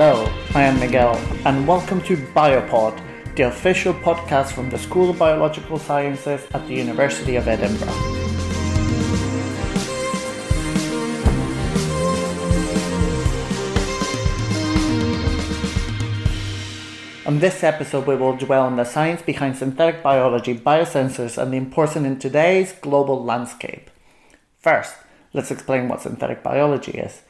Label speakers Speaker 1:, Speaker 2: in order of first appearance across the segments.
Speaker 1: Hello, I am Miguel, and welcome to Biopod, the official podcast from the School of Biological Sciences at the University of Edinburgh. On this episode, we will dwell on the science behind synthetic biology, biosensors, and the importance in today's global landscape. First, let's explain what synthetic biology is.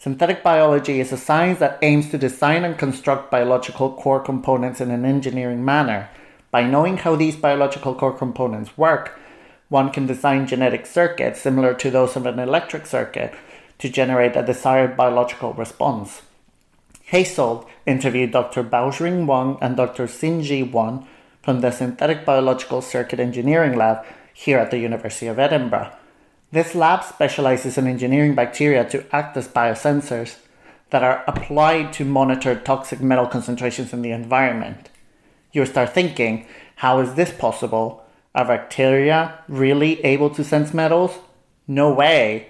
Speaker 1: Synthetic biology is a science that aims to design and construct biological core components in an engineering manner. By knowing how these biological core components work, one can design genetic circuits similar to those of an electric circuit to generate a desired biological response. Hazel interviewed Dr. Baojing Wang and Dr. Xinji Wan from the Synthetic Biological Circuit Engineering Lab here at the University of Edinburgh. This lab specializes in engineering bacteria to act as biosensors that are applied to monitor toxic metal concentrations in the environment. You start thinking, how is this possible? Are bacteria really able to sense metals? No way.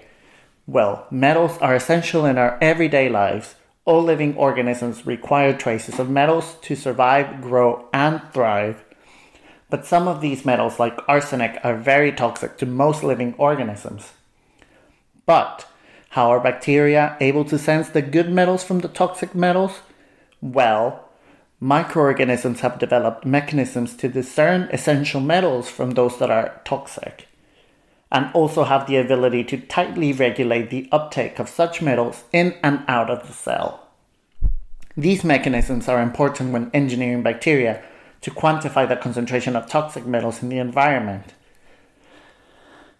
Speaker 1: Well, metals are essential in our everyday lives all living organisms require traces of metals to survive, grow, and thrive. But some of these metals, like arsenic, are very toxic to most living organisms. But how are bacteria able to sense the good metals from the toxic metals? Well, microorganisms have developed mechanisms to discern essential metals from those that are toxic and also have the ability to tightly regulate the uptake of such metals in and out of the cell. These mechanisms are important when engineering bacteria to quantify the concentration of toxic metals in the environment.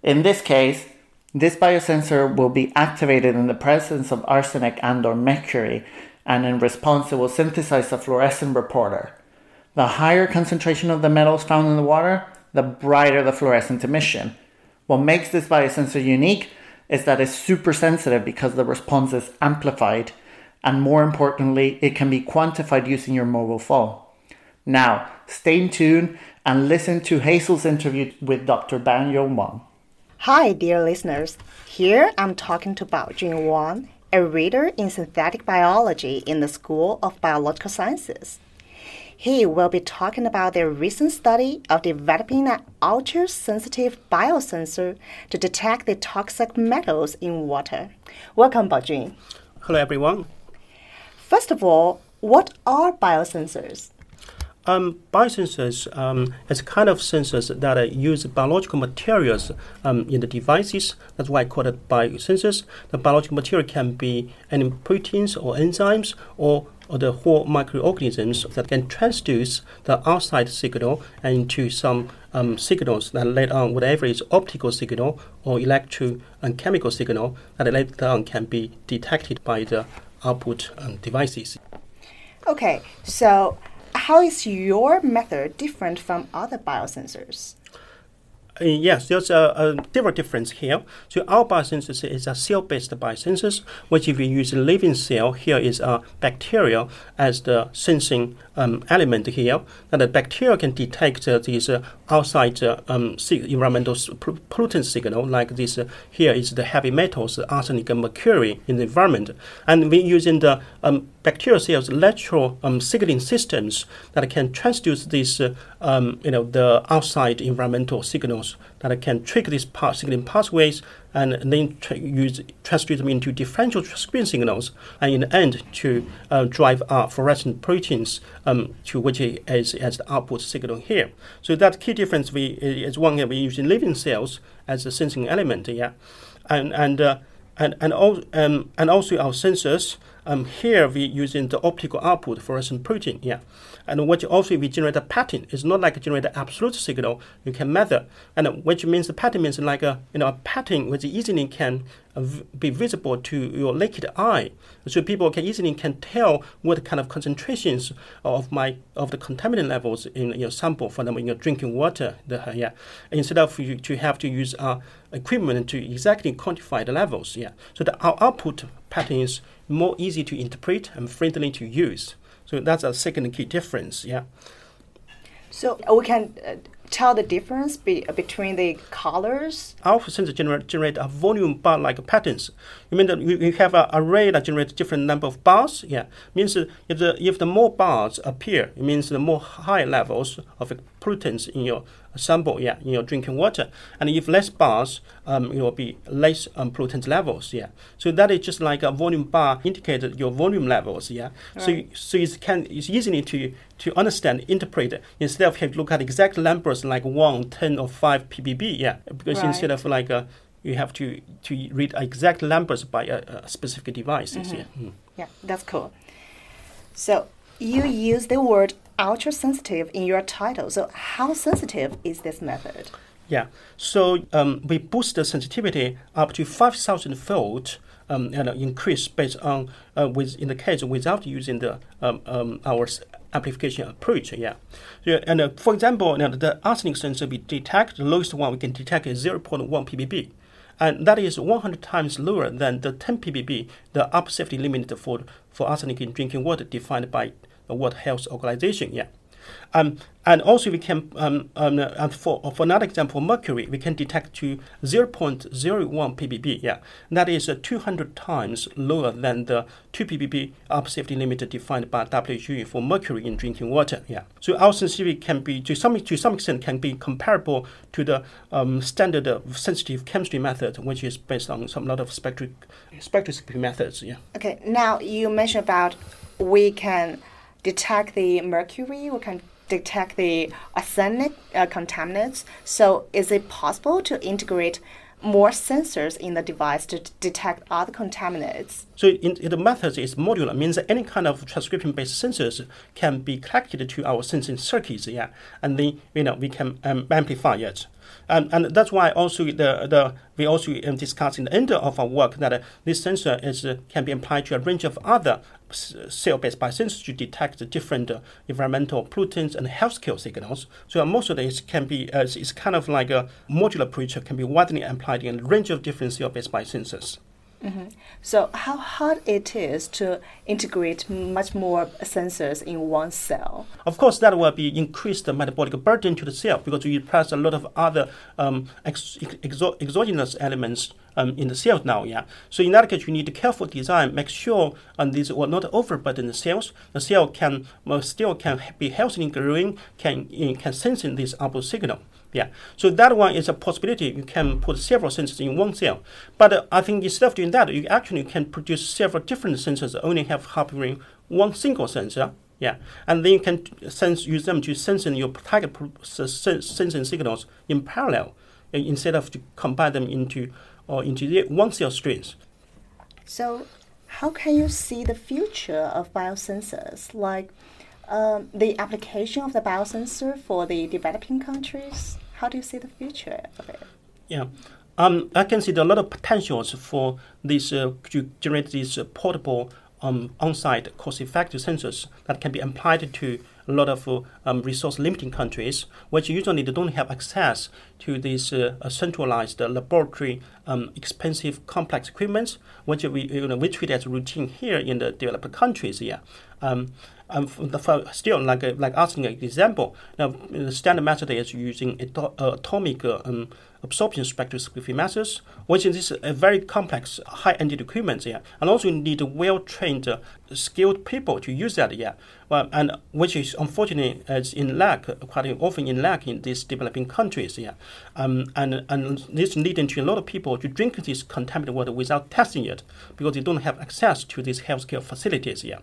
Speaker 1: In this case, this biosensor will be activated in the presence of arsenic and or mercury, and in response it will synthesize a fluorescent reporter. The higher concentration of the metals found in the water, the brighter the fluorescent emission, what makes this biosensor unique is that it's super sensitive because the response is amplified, and more importantly, it can be quantified using your mobile phone. Now, stay tuned and listen to Hazel's interview with Dr. Baojing Wang.
Speaker 2: Hi, dear listeners. Here I'm talking to Baojing Wang, a reader in synthetic biology in the School of Biological Sciences. He will be talking about their recent study of developing an ultra sensitive biosensor to detect the toxic metals in water. Welcome, Baojun.
Speaker 3: Hello, everyone.
Speaker 2: First of all, what are biosensors?
Speaker 3: Um, biosensors um, is a kind of sensors that uh, use biological materials um, in the devices. That's why I call it biosensors. The biological material can be any proteins or enzymes or or the whole microorganisms that can transduce the outside signal into some um, signals that later on, whatever is optical signal or electro and chemical signal, that later on can be detected by the output um, devices.
Speaker 2: Okay, so how is your method different from other biosensors?
Speaker 3: Uh, yes, there's a, a different difference here. So our biosensors is a cell-based biosensors, which if we use a living cell, here is a bacteria as the sensing um, element here. And the bacteria can detect uh, these uh, outside uh, um, environmental pollutant signal, like this uh, here is the heavy metals, arsenic and mercury in the environment. And we're using the um, bacterial cells electro um, signaling systems that can transduce these, uh, um, you know, the outside environmental signals that can trigger these signaling pathways and then tra- use transduce them into differential screen signals, and in the end to uh, drive our fluorescent proteins um, to which is as the output signal here. So that key difference we is one that we using living cells as a sensing element, yeah, and and uh, and and, all, um, and also our sensors. Um, here we using the optical output fluorescent protein, yeah. And what also we generate a pattern. It's not like generate an absolute signal you can measure. And which means the pattern means like a you know a pattern which easily can uh, be visible to your naked eye. So people can easily can tell what kind of concentrations of my of the contaminant levels in your sample, for example, in your drinking water. The, yeah, instead of you to have to use uh, equipment to exactly quantify the levels. Yeah, so the our output pattern is more easy to interpret and friendly to use. So that's a second key difference. Yeah.
Speaker 2: So uh, we can uh, tell the difference be, uh, between the colors?
Speaker 3: Our sensor generate, generate a volume bar like patterns. You mean that you, you have an array that generates different number of bars? Yeah, means uh, if the if the more bars appear, it means the more high levels of pollutants in your sample, yeah, in your drinking water. And if less bars, um, it will be less um, pollutant levels, yeah. So that is just like a volume bar indicated your volume levels, yeah. Right. So so it can it's easily to to understand, interpret instead of having to look at exact numbers like one, 10, or five ppb, yeah. Because right. instead of like a you have to, to read exact numbers by a, a specific device. Mm-hmm.
Speaker 2: Yeah. Mm. yeah, that's cool. So you use the word ultra sensitive in your title. So how sensitive is this method?
Speaker 3: Yeah, so um, we boost the sensitivity up to 5,000 fold um, and increase based on, uh, with, in the case without using the um, um, our amplification approach. Yeah, yeah and uh, for example, the arsenic sensor we detect, the lowest one we can detect is 0.1 ppb and that is 100 times lower than the 10 ppb, the upper safety limit for, for arsenic in drinking water defined by World Health Organization. Yeah. Um, and also we can, um, um, uh, for, for another example, mercury, we can detect to 0.01 ppb. Yeah, that is uh, 200 times lower than the 2 ppb upper safety limit defined by WHO for mercury in drinking water. Yeah, so our sensitivity can be to some to some extent can be comparable to the um, standard uh, sensitive chemistry method, which is based on some lot of spectri- spectroscopy methods. Yeah.
Speaker 2: Okay, now you mentioned about we can detect the mercury, we can detect the arsenic uh, contaminants. So, is it possible to integrate more sensors in the device to detect other contaminants?
Speaker 3: So, in, in the method is modular, means any kind of transcription-based sensors can be connected to our sensing circuits, yeah, and then you know we can um, amplify it. And, and that's why also the, the we also um, discussed in the end of our work that uh, this sensor is uh, can be applied to a range of other cell-based biosensors to detect different uh, environmental pollutants and health healthcare signals. So uh, most of this can be uh, it's kind of like a modular approach can be widely applied in a range of different cell-based biosensors.
Speaker 2: Mm-hmm. So, how hard it is to integrate much more sensors in one cell?
Speaker 3: Of course, that will be increase the metabolic burden to the cell because you press a lot of other um, ex- exo- exogenous elements um, in the cells now. Yeah. So in that case, you need to careful design, make sure um, these will not overburden the cells. The cell can uh, still can be healthy and growing, can can sensing this output signal. Yeah, so that one is a possibility. You can put several sensors in one cell. But uh, I think instead of doing that, you actually can produce several different sensors only have harboring one single sensor. Yeah, and then you can sense use them to sense your target sensing signals in parallel uh, instead of to combine them into or into one cell streams.
Speaker 2: So, how can you see the future of biosensors? Like um, the application of the biosensor for the developing countries? How do you see the future of it?
Speaker 3: Yeah. Um, I can see a lot of potentials for this uh, to generate these uh, portable um, on-site cost-effective sensors that can be applied to a lot of uh, um, resource-limiting countries, which usually they don't have access to these uh, centralized laboratory, um, expensive, complex equipment, which we you know, we treat as routine here in the developed countries. Yeah. Um, um, still like like asking an example. Now, the standard method is using atomic uh, um, absorption spectroscopy methods, which is a very complex, high-end equipment yeah, and also you need well-trained, uh, skilled people to use that yeah, well, and which is unfortunately is in lack, quite often in lack in these developing countries yeah, um, and and this leading to a lot of people to drink this contaminated water without testing it because they don't have access to these healthcare facilities yeah,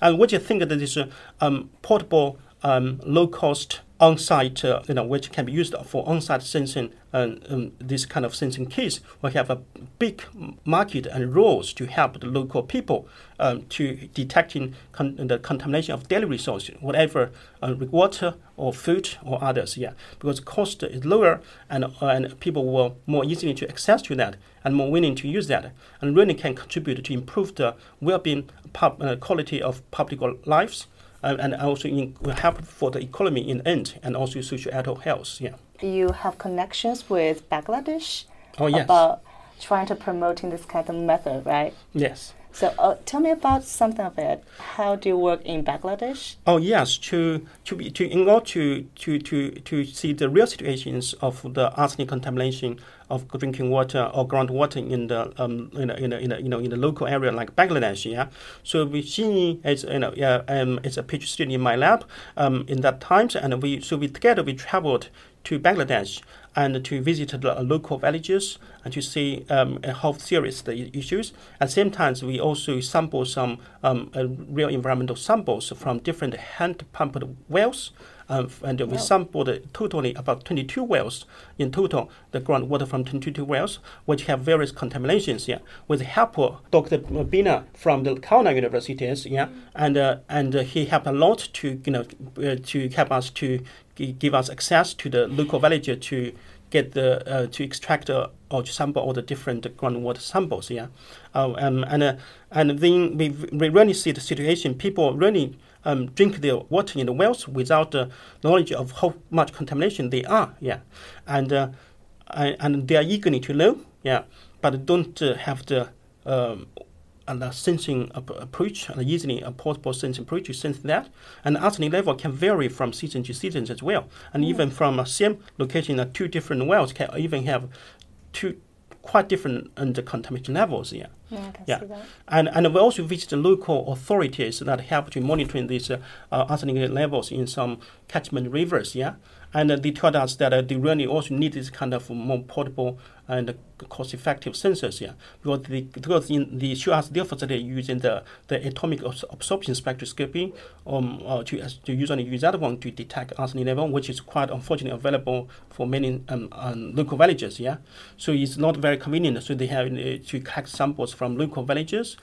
Speaker 3: and what do you think that this uh, um, portable um, low-cost on-site, uh, you know, which can be used for on-site sensing and um, this kind of sensing case will have a big market and roles to help the local people um, to detecting con- the contamination of daily resources, whatever uh, water or food or others. Yeah, because cost is lower and uh, and people will more easily to access to that and more willing to use that, and really can contribute to improve the well-being pub- uh, quality of public lives uh, and also in, will help for the economy in end and also social health. Yeah.
Speaker 2: You have connections with Bangladesh
Speaker 3: oh, yes.
Speaker 2: about trying to promoting this kind of method, right?
Speaker 3: Yes.
Speaker 2: So uh, tell me about something of it. How do you work in Bangladesh?
Speaker 3: Oh yes, to to be to in order to to to to see the real situations of the arsenic contamination of drinking water or groundwater in the um in a, in a, in a, you know in the local area like Bangladesh. Yeah, so we see as you know yeah um it's a PhD student in my lab um in that times and we so we together we traveled to Bangladesh and to visit the local villages and to see um, how serious the issues. At the same time, we also sample some um, real environmental samples from different hand pumped wells. Um, and we sampled totally about 22 wells in total, the groundwater from 22 wells, which have various contaminations. Yeah, with the help of Dr. Bina from the Kalna universities. Yeah, and uh, and uh, he helped a lot to you know uh, to help us to give us access to the local villager to get the uh, to extract or to sample all the different groundwater samples. Yeah, uh, um, and uh, and then we we really see the situation. People really um, drink the water in the wells without the knowledge of how much contamination they are. Yeah, and uh, and they are eager to know. Yeah, but don't uh, have the um, and a sensing approach, and easily a portable sensing approach to sense that. And the arsenic level can vary from season to season as well. And mm. even from a same location, uh, two different wells can even have two quite different under contamination levels.
Speaker 2: Yeah, yeah, yeah.
Speaker 3: and and we also visit the local authorities that help to monitoring these uh, uh, arsenic levels in some catchment rivers. Yeah, and they told us that uh, they really also need this kind of more portable and cost-effective sensors yeah. Because the because in the us their facility using the the atomic absorption spectroscopy um uh, to to usually use that one to detect arsenic level which is quite unfortunately available for many um, um, local villages yeah. So it's not very convenient. So they have uh, to collect samples from local villages.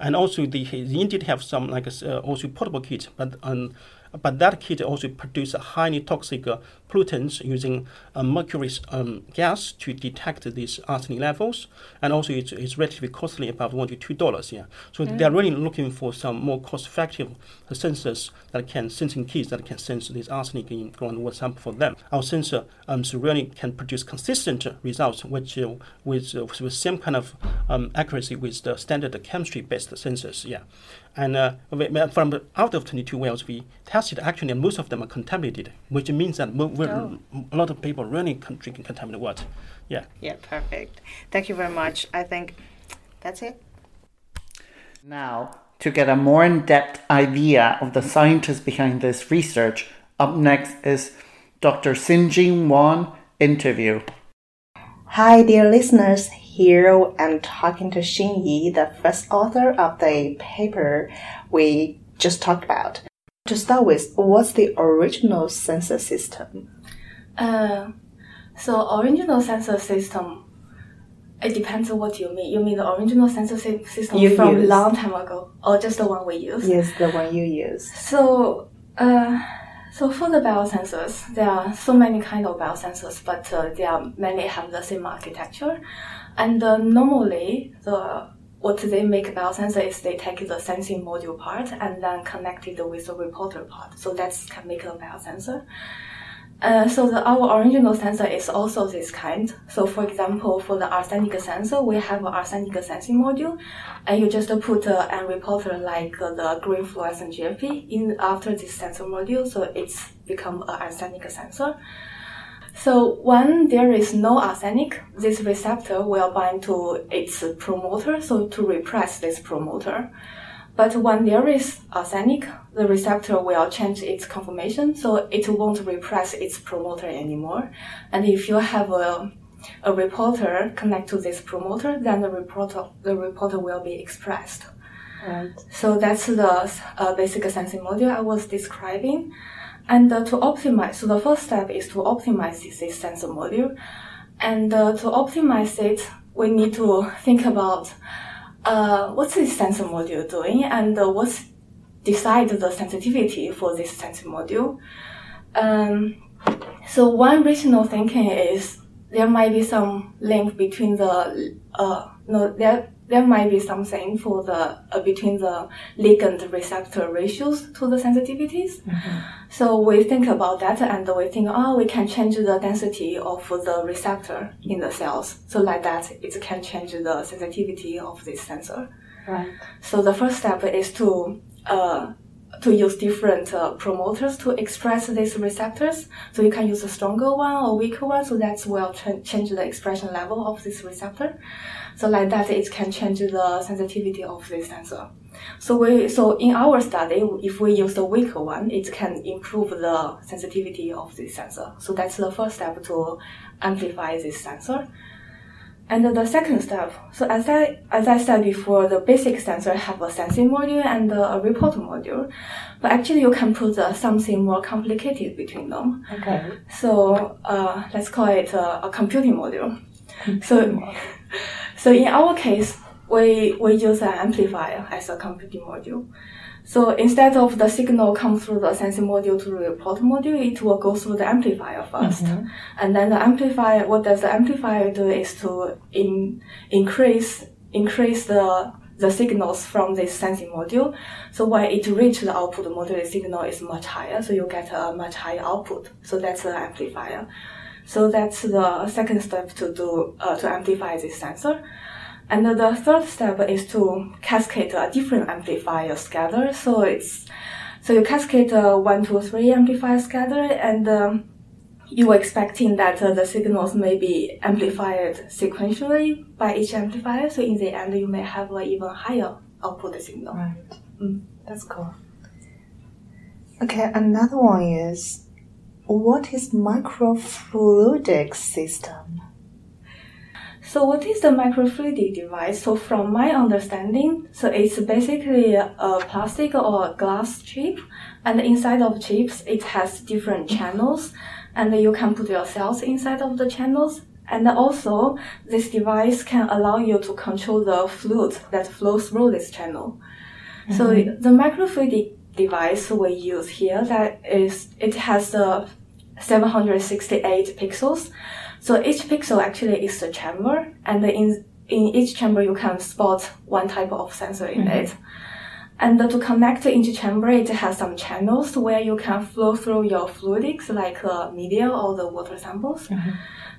Speaker 3: And also they, they indeed have some like uh, also portable kits but um, but that kit also produces highly toxic uh, pollutants using uh, mercury um, gas to detect these arsenic levels, and also it's, it's relatively costly, about one to two dollars. Yeah, so mm. they're really looking for some more cost-effective sensors that can sensing kits that can sense this arsenic in groundwater sample for them. Our sensor um, so really can produce consistent results, which uh, with uh, with same kind of um, accuracy with the standard chemistry-based sensors. Yeah, and uh, from out of 22 wells we tested, actually most of them are contaminated, which means that oh. a lot of people really drinking contaminated water. Yeah.
Speaker 2: Yeah, perfect. Thank you very much. I think that's it.
Speaker 1: Now, to get a more in depth idea of the scientists behind this research, up next is Dr. Sinjin Wan interview.
Speaker 2: Hi, dear listeners. Here I'm talking to Xin Yi, the first author of the paper we just talked about. To start with, what's the original sensor system?
Speaker 4: Uh, so original sensor system, it depends on what you mean. You mean the original sensor system you from use. long time ago, or just the one we use?
Speaker 2: Yes, the one you use.
Speaker 4: So, uh, so for the biosensors, there are so many kind of biosensors, but uh, they are mainly have the same architecture. And uh, normally, the what they make a biosensor is they take the sensing module part and then connect it with the reporter part. So that can make a biosensor. Uh, so the, our original sensor is also this kind. So for example, for the arsenic sensor, we have an arsenic sensing module, and you just put uh, a reporter like uh, the green fluorescent GFP in after this sensor module, so it's become an arsenic sensor. So when there is no arsenic, this receptor will bind to its promoter, so to repress this promoter. But when there is arsenic, the receptor will change its conformation, so it won't repress its promoter anymore. And if you have a, a reporter connect to this promoter, then the reporter, the reporter will be expressed. Right. So that's the uh, basic sensing module I was describing. And uh, to optimize, so the first step is to optimize this sensor module. And uh, to optimize it, we need to think about uh, what's this sensor module doing and uh, what's decide the sensitivity for this sensor module. Um, so one rational thinking is there might be some link between the uh, no there there might be something for the uh, between the ligand receptor ratios to the sensitivities. Mm-hmm. So we think about that and we think, oh, we can change the density of the receptor in the cells. So like that, it can change the sensitivity of this sensor.
Speaker 2: Right.
Speaker 4: So the first step is to uh, to use different uh, promoters to express these receptors. So you can use a stronger one or weaker one. So that will ch- change the expression level of this receptor. So like that, it can change the sensitivity of this sensor. So we so in our study, if we use the weaker one, it can improve the sensitivity of this sensor. So that's the first step to amplify this sensor. And the second step, so as I as I said before, the basic sensor have a sensing module and a report module, but actually you can put uh, something more complicated between them.
Speaker 2: Okay.
Speaker 4: So uh, let's call it a, a computing module. So, so in our case, we we use an amplifier as a computing module. So instead of the signal come through the sensing module to the report module, it will go through the amplifier 1st mm-hmm. And then the amplifier, what does the amplifier do is to in, increase, increase the, the signals from this sensing module. So when it reaches the output module, the signal is much higher. So you get a much higher output. So that's the amplifier. So that's the second step to do, uh, to amplify this sensor. And the third step is to cascade a different amplifier scatter. So it's so you cascade a one, two, three amplifier scatter, and um, you are expecting that uh, the signals may be amplified sequentially by each amplifier. So in the end, you may have an even higher output signal.
Speaker 2: Right.
Speaker 4: Mm.
Speaker 2: That's cool. Okay, another one is what is microfluidic system?
Speaker 4: So what is the microfluidic device? So from my understanding, so it's basically a plastic or glass chip, and inside of chips it has different channels, and you can put your cells inside of the channels. And also, this device can allow you to control the fluid that flows through this channel. So mm-hmm. the microfluidic device we use here that is it has the 768 pixels. So each pixel actually is a chamber, and in in each chamber you can spot one type of sensor in it. And to connect each chamber, it has some channels where you can flow through your fluidics like uh, media or the water samples.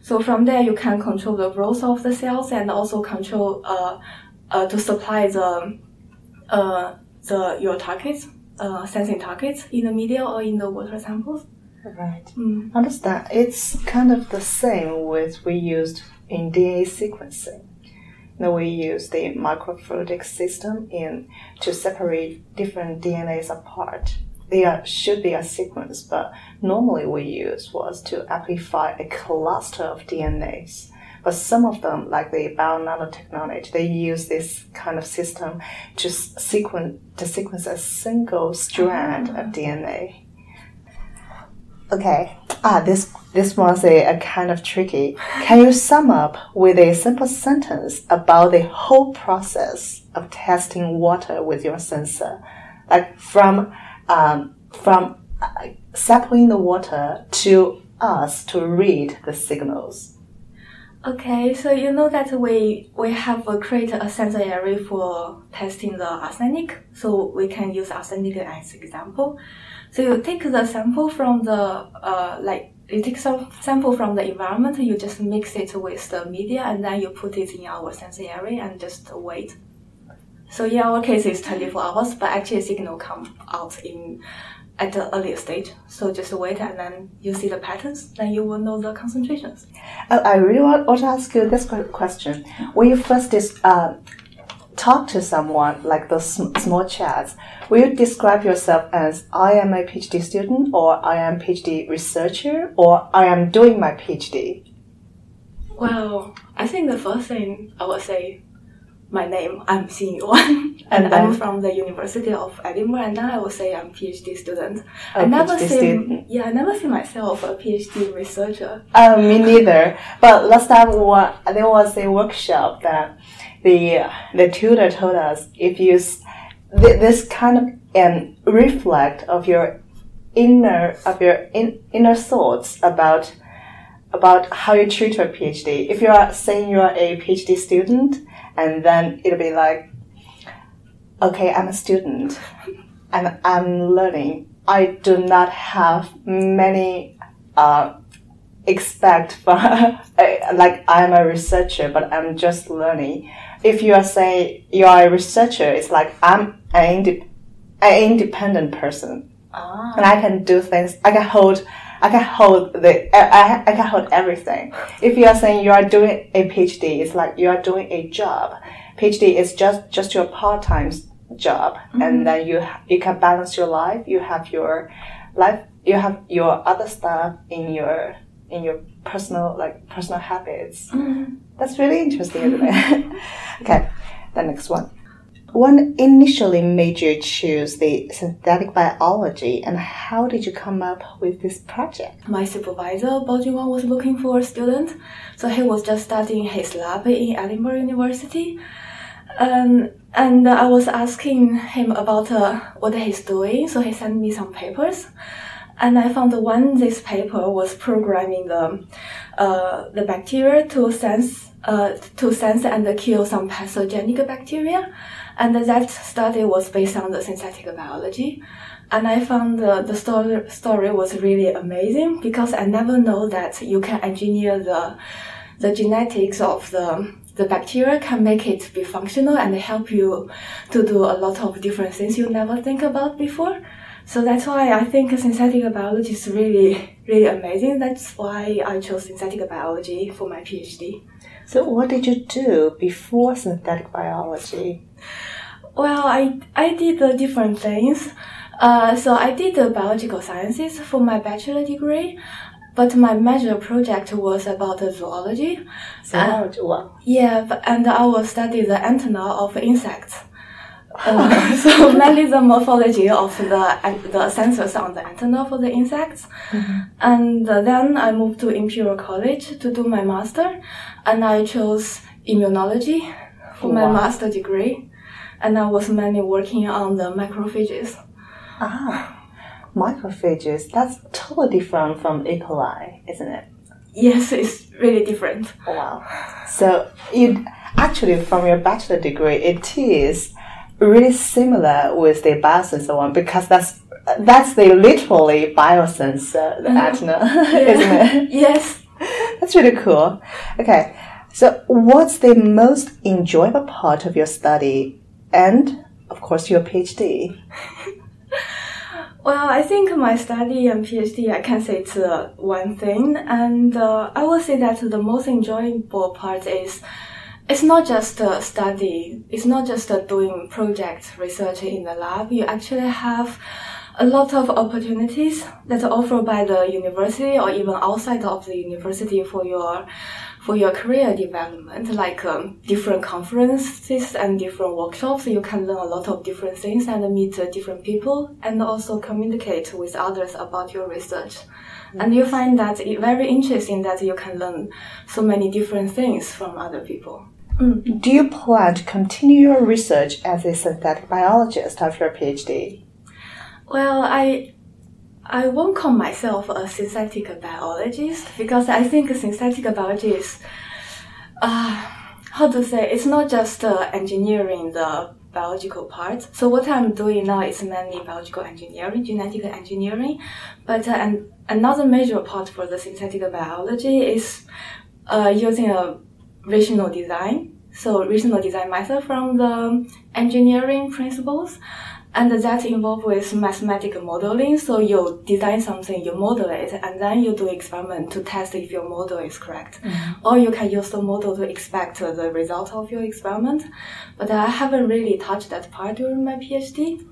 Speaker 4: So from there you can control the growth of the cells and also control uh, uh, to supply the uh, the your targets, uh, sensing targets in the media or in the water samples.
Speaker 2: Right.
Speaker 4: Mm.
Speaker 2: Understand. It's kind of the same with we used in DNA sequencing. Now we use the microfluidic system in to separate different DNAs apart. They are, should be a sequence, but normally we use was to amplify a cluster of DNAs. But some of them, like the bio-nanotechnology, they use this kind of system to sequence to sequence a single strand of DNA. Okay. Ah, this this one's a, a kind of tricky. Can you sum up with a simple sentence about the whole process of testing water with your sensor, like from um, from uh, sampling the water to us to read the signals?
Speaker 4: Okay, so you know that we we have created a sensor array for testing the arsenic, so we can use arsenic as example. So you take the sample from the uh, like you take some sample from the environment, you just mix it with the media, and then you put it in our sensor array and just wait. So in our case, it's 24 hours, but actually signal come out in at the earlier stage. So just wait, and then you see the patterns, then you will know the concentrations.
Speaker 2: Oh, I really want, want to ask you this question. When you first dis- uh, talk to someone, like those sm- small chats, will you describe yourself as I am a PhD student, or I am PhD researcher, or I am doing my PhD?
Speaker 4: Well, I think the first thing I would say, my name, I'm Xin Yuan, and,
Speaker 2: And
Speaker 4: I'm from the University of Edinburgh, and then I would say I'm PhD student. I never
Speaker 2: PhD
Speaker 4: see,
Speaker 2: student.
Speaker 4: yeah, I never see myself a PhD researcher.
Speaker 2: Uh, me neither. But last time wa- there was a workshop that the the tutor told us if you th- this kind of an reflect of your inner of your in, inner thoughts about about how you treat your PhD. If you are saying you are a PhD student, and then it'll be like, okay, I'm a student, and I'm learning. I do not have many. Uh, expect from like I'm a researcher, but I'm just learning. If you are saying you are a researcher, it's like I'm an, inde- an independent person,
Speaker 4: Ah.
Speaker 2: and I can do things. I can hold. I can hold the. I, I can hold everything. If you are saying you are doing a PhD, it's like you are doing a job. PhD is just just your part time job, and then you you can balance your life. You have your life. You have your other stuff in your in your personal like personal habits. That's really interesting, isn't it? okay, the next one. When initially made you choose the synthetic biology, and how did you come up with this project?
Speaker 4: My supervisor, Baojingwan, was looking for a student, so he was just starting his lab in Edinburgh University. Um, and I was asking him about uh, what he's doing, so he sent me some papers. And I found one this paper was programming the uh, the bacteria to sense uh, to sense and kill some pathogenic bacteria, and that study was based on the synthetic biology. And I found the, the story, story was really amazing because I never know that you can engineer the the genetics of the the bacteria can make it be functional and help you to do a lot of different things you never think about before. So that's why I think synthetic biology is really, really amazing. That's why I chose synthetic biology for my PhD.
Speaker 2: So, what did you do before synthetic biology?
Speaker 4: Well, I, I did the different things. Uh, so I did the biological sciences for my bachelor degree, but my major project was about the zoology.
Speaker 2: So, well,
Speaker 4: Yeah, but- and I will study the antenna of insects. Uh, so mainly the morphology of the the sensors on the antenna for the insects. And uh, then I moved to Imperial College to do my master, and I chose immunology for my
Speaker 2: Wow.
Speaker 4: master degree. And I was mainly working on the macrophages.
Speaker 2: ah, microphages. That's totally different from E. coli, isn't it?
Speaker 4: Yes, it's really different.
Speaker 2: Wow. So you actually from your bachelor degree, it is really similar with the biosensor one because that's that's the literally biosensor, the antenna, isn't it?
Speaker 4: Yes.
Speaker 2: That's really cool. Okay, so what's the most enjoyable part of your study and, of course, your PhD?
Speaker 4: Well, I think my study and PhD, I can say it's uh, one thing, and uh, I will say that the most enjoyable part is it's not just uh, study, it's not just uh, doing project research in the lab. You actually have a lot of opportunities that are offered by the university or even outside of the university for your for your career development, like um, different conferences and different workshops. You can learn a lot of different things and meet uh, different people and also communicate with others about your research. And you find that it very interesting that you can learn so many different things from other people.
Speaker 2: Do you plan to continue your research as a synthetic biologist after your PhD?
Speaker 4: Well, I I won't call myself a synthetic biologist because I think synthetic biology is, uh, how to say, it's not just uh, engineering the biological part. So what I'm doing now is mainly biological engineering, genetic engineering, but uh, an, another major part for the synthetic biology is uh, using a rational design. So rational design method from the engineering principles and that involve with mathematical modeling. So you design something, you model it, and then you do experiment to test if your model is correct. Mm-hmm. Or you can use the model to expect the result of your experiment. But I haven't really touched that part during my PhD.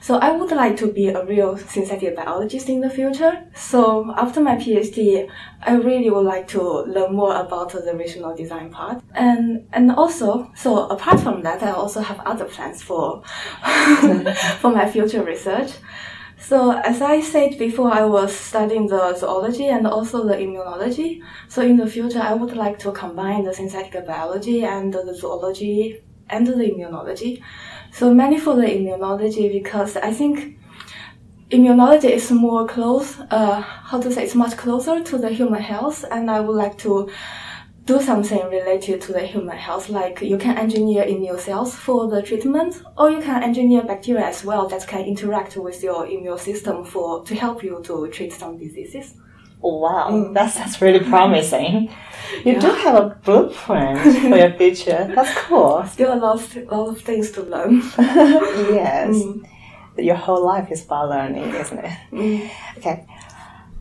Speaker 4: So I would like to be a real synthetic biologist in the future. So after my PhD, I really would like to learn more about the rational design part. And and also, so apart from that, I also have other plans for for my future research. So as I said before, I was studying the zoology and also the immunology. So in the future, I would like to combine the synthetic biology and the zoology and the immunology. So mainly for the immunology because I think immunology is more close, uh, how to say, it's much closer to the human health and I would like to do something related to the human health, like you can engineer immune cells for the treatment, or you can engineer bacteria as well that can interact with your immune system for to help you to treat some diseases.
Speaker 2: Wow,
Speaker 4: Mm.
Speaker 2: that's that's really promising. You do have a blueprint for your future. That's cool.
Speaker 4: Still a lot, of, lot of things to learn.
Speaker 2: yes.
Speaker 4: Mm.
Speaker 2: Your whole life is about learning, isn't it?
Speaker 4: Mm.
Speaker 2: Okay.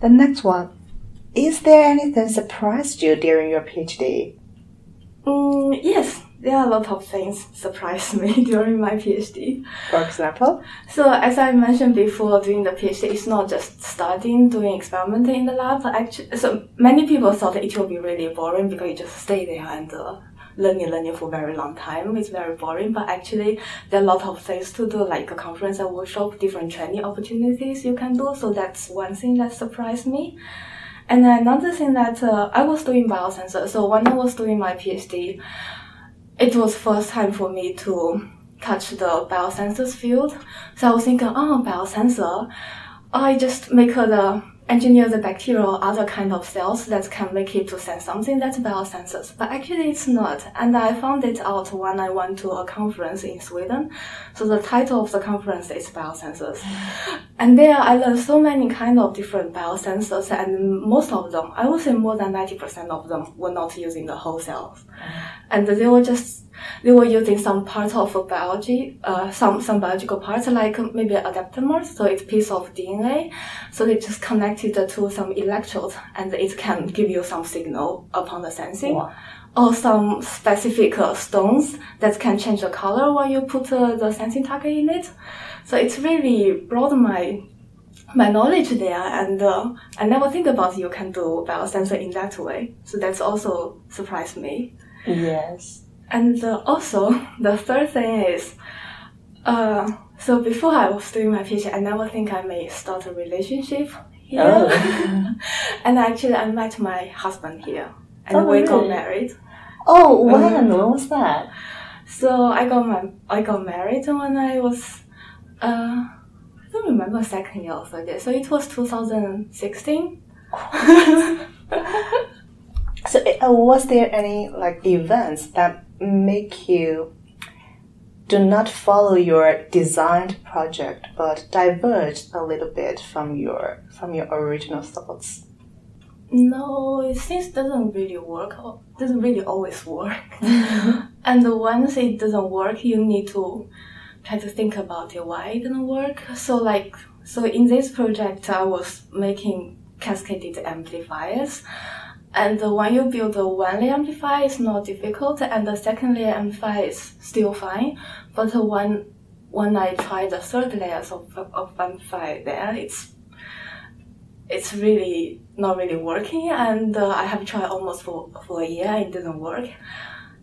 Speaker 2: The next one. Is there anything surprised you during your PhD?
Speaker 4: Mm, yes, there are a lot of things surprised me during my PhD.
Speaker 2: For example?
Speaker 4: So as I mentioned before, doing the PhD, it's not just studying, doing experimenting in the lab. Actually, so many people thought it will be really boring because you just stay there and uh, learning, learning for a very long time. It's very boring, but actually there are a lot of things to do, like a conference a workshop, different training opportunities you can do. So that's one thing that surprised me. And another thing that uh, I was doing biosensor. So when I was doing my PhD, it was first time for me to touch the biosensors field. So I was thinking, oh, biosensor, I just make the engineer the bacteria or other kind of cells that can make it to sense something that's biosensors. But actually it's not. And I found it out when I went to a conference in Sweden. So the title of the conference is biosensors. And there I learned so many kind of different biosensors and most of them, I would say more than 90% of them were not using the whole cells. And they were just, they were using some part of biology, uh, some, some biological parts like maybe adaptomers, so it's piece of DNA. So they just connected to some electrodes and it can give you some signal upon the sensing.
Speaker 2: Wow.
Speaker 4: Or some specific uh, stones that can change the color when you put uh, the sensing target in it. So it's really broadened my my knowledge there, and uh, I never think about you can do biosensor in that way. So that's also surprised me.
Speaker 2: Yes.
Speaker 4: And uh, also, the third thing is, uh, so before I was doing my PhD, I never think I may start a relationship here.
Speaker 2: Oh.
Speaker 4: and actually, I met my husband here, and
Speaker 2: Oh,
Speaker 4: we got married.
Speaker 2: Oh, when? When was that?
Speaker 4: So I got my I got married when I was, uh, I don't remember second year or third year. So it was 2016.
Speaker 2: So, uh, was there any like events that make you do not follow your designed project, but diverge a little bit from your from your original thoughts?
Speaker 4: No, it seems doesn't really work. or Doesn't really always work. and once it doesn't work, you need to try to think about it why it didn't work. So like so in this project, I was making cascaded amplifiers. And when you build a one layer amplifier, it's not difficult, and the second layer amplifier is still fine. But when when I try the third layers of, of amplifier there, it's it's really not really working and uh, I have tried almost for, for a year it didn't work.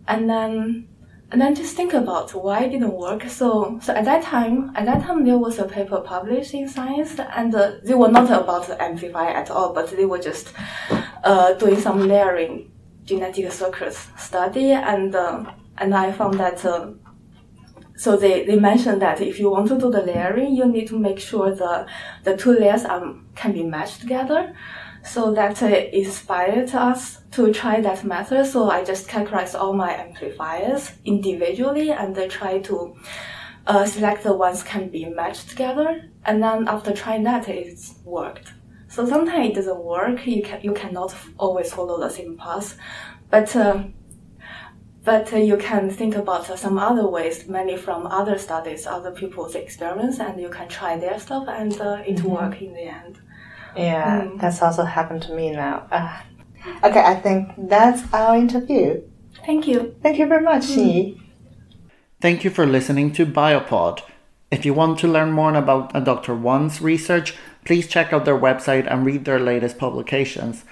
Speaker 4: And then and then just think about why it didn't work. So so at that time at that time there was a paper published in Science and uh, they were not about the amplifier at all, but they were just uh, doing some layering genetic circuits study and uh, and I found that uh, so they, they mentioned that if you want to do the layering, you need to make sure the, the two layers um, can be matched together. So that uh, inspired us to try that method. So I just categorized all my amplifiers individually and I try to uh, select the ones can be matched together. And then after trying that, it's worked. So sometimes it doesn't work. You can you cannot always follow the same path, but. Uh, but uh, you can think about uh, some other ways, mainly from other studies, other people's experience, and you can try their stuff, and uh, it work in the end.
Speaker 2: Yeah,
Speaker 4: Mm.
Speaker 2: that's also happened to me now. Uh, okay, I think that's our interview.
Speaker 4: Thank you.
Speaker 2: Thank you very much, Xi.
Speaker 1: Thank you for listening to Biopod. If you want to learn more about uh, Dr. Wan's research, please check out their website and read their latest publications.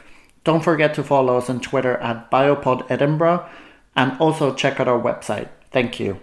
Speaker 1: Don't forget to follow us on Twitter at Biopod Edinburgh and also check out our website. Thank you.